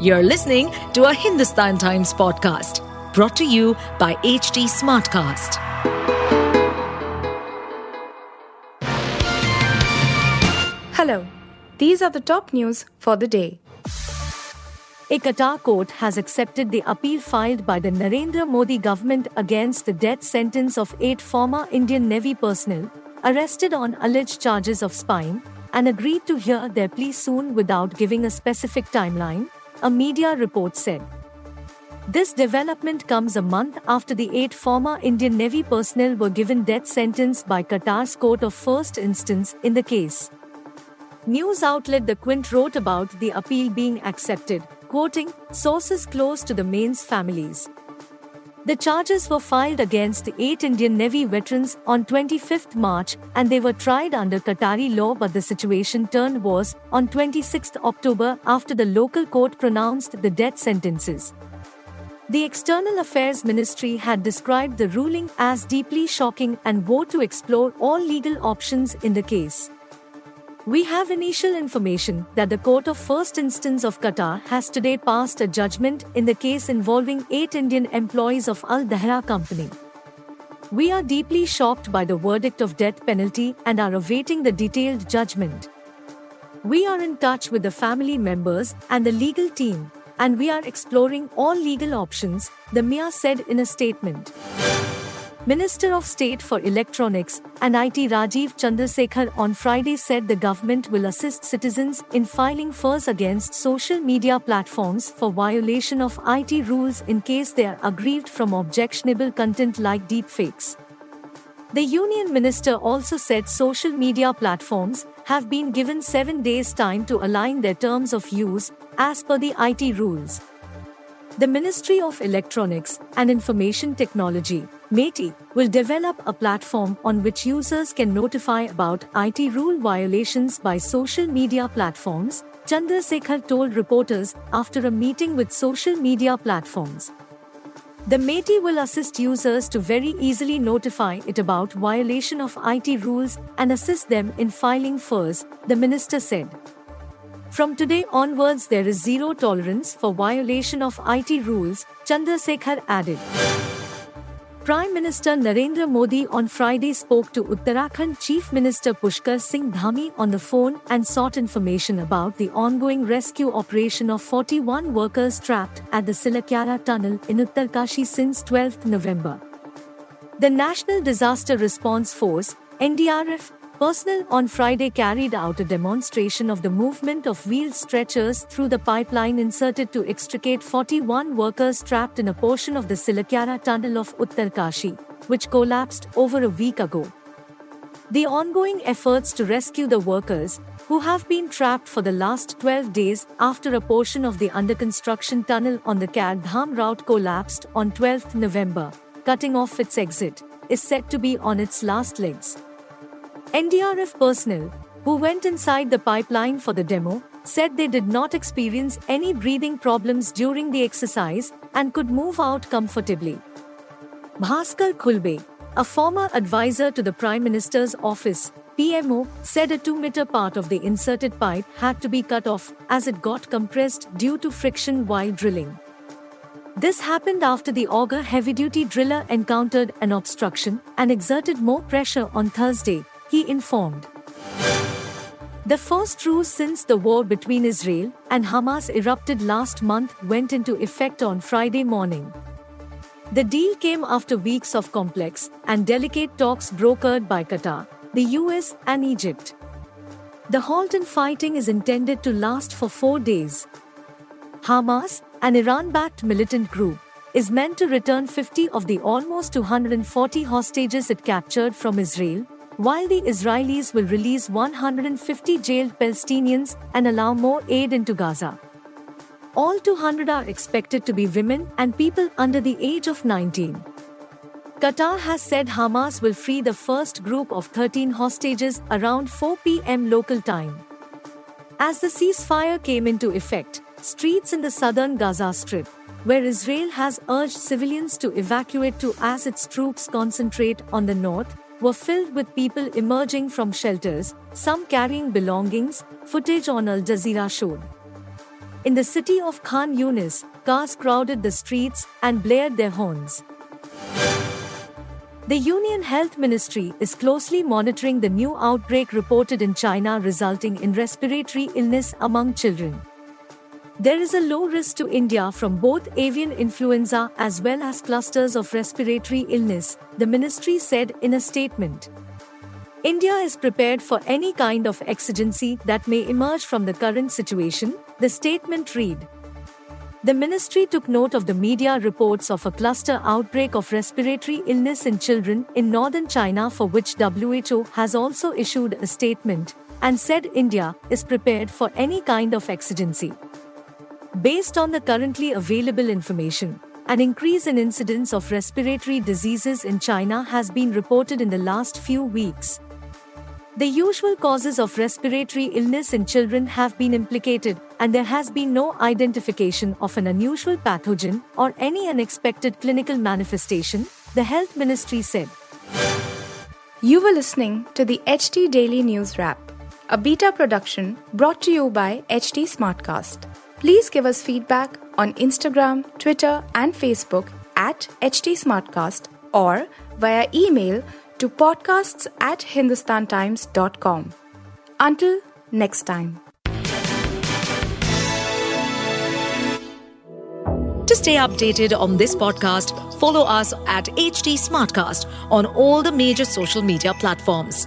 You're listening to a Hindustan Times podcast brought to you by HT Smartcast. Hello, these are the top news for the day. A Qatar court has accepted the appeal filed by the Narendra Modi government against the death sentence of eight former Indian Navy personnel arrested on alleged charges of spying and agreed to hear their plea soon without giving a specific timeline, a media report said. This development comes a month after the eight former Indian Navy personnel were given death sentence by Qatar's court of first instance in the case. News outlet The Quint wrote about the appeal being accepted, quoting sources close to the Mains families. The charges were filed against the eight Indian Navy veterans on 25 March and they were tried under Qatari law, but the situation turned worse on 26 October after the local court pronounced the death sentences. The External Affairs Ministry had described the ruling as deeply shocking and vowed to explore all legal options in the case. We have initial information that the Court of First Instance of Qatar has today passed a judgment in the case involving eight Indian employees of Al Dahra Company. We are deeply shocked by the verdict of death penalty and are awaiting the detailed judgment. We are in touch with the family members and the legal team, and we are exploring all legal options, the MEA said in a statement. Minister of State for Electronics and IT Rajeev Chandrasekhar on Friday said the government will assist citizens in filing FIRs against social media platforms for violation of IT rules in case they are aggrieved from objectionable content like deepfakes. The union minister also said social media platforms have been given seven days' time to align their terms of use as per the IT rules. The Ministry of Electronics and Information Technology, MeitY, will develop a platform on which users can notify about IT rule violations by social media platforms, Chandrasekhar told reporters after a meeting with social media platforms. The MeitY will assist users to very easily notify it about violation of IT rules and assist them in filing FIRs, the minister said. From today onwards, there is zero tolerance for violation of IT rules, Chandrasekhar added. Prime Minister Narendra Modi on Friday spoke to Uttarakhand Chief Minister Pushkar Singh Dhami on the phone and sought information about the ongoing rescue operation of 41 workers trapped at the Silkyara tunnel in Uttarkashi since 12 November. The National Disaster Response Force, NDRF, personnel on Friday carried out a demonstration of the movement of wheeled stretchers through the pipeline inserted to extricate 41 workers trapped in a portion of the Silkyara tunnel of Uttarkashi, which collapsed over a week ago. The ongoing efforts to rescue the workers, who have been trapped for the last 12 days after a portion of the under construction tunnel on the Cair route collapsed on 12 November, cutting off its exit, is said to be on its last legs. NDRF personnel, who went inside the pipeline for the demo, said they did not experience any breathing problems during the exercise and could move out comfortably. Bhaskar Khulbe, a former advisor to the Prime Minister's office, PMO, said a 2 meter part of the inserted pipe had to be cut off as it got compressed due to friction while drilling. This happened after the auger heavy duty driller encountered an obstruction and exerted more pressure on Thursday, he informed. The first truce since the war between Israel and Hamas erupted last month went into effect on Friday morning. The deal came after weeks of complex and delicate talks brokered by Qatar, the US, and Egypt. The halt in fighting is intended to last for four days. Hamas, an Iran backed militant group, is meant to return 50 of the almost 240 hostages it captured from Israel while the Israelis will release 150 jailed Palestinians and allow more aid into Gaza. All 200 are expected to be women and people under the age of 19. Qatar has said Hamas will free the first group of 13 hostages around 4 pm local time. As the ceasefire came into effect, streets in the southern Gaza Strip, where Israel has urged civilians to evacuate to as its troops concentrate on the north, were filled with people emerging from shelters, some carrying belongings, footage on Al Jazeera showed. in the city of Khan Yunis, cars crowded the streets and blared their horns. The Union Health Ministry is closely monitoring the new outbreak reported in China resulting in respiratory illness among children. There is a low risk to India from both avian influenza as well as clusters of respiratory illness, the ministry said in a statement. India is prepared for any kind of exigency that may emerge from the current situation, the statement read. The ministry took note of the media reports of a cluster outbreak of respiratory illness in children in northern China, for which WHO has also issued a statement and said India is prepared for any kind of exigency. Based on the currently available information, an increase in incidence of respiratory diseases in China has been reported in the last few weeks. The usual causes of respiratory illness in children have been implicated, and there has been no identification of an unusual pathogen or any unexpected clinical manifestation, the Health Ministry said. You were listening to the HT Daily News Wrap, a beta production brought to you by HT Smartcast. Please give us feedback on Instagram, Twitter, and Facebook at HT Smartcast or via email to podcasts at hindustantimes.com. Until next time. To stay updated on this podcast, follow us at HT Smartcast on all the major social media platforms.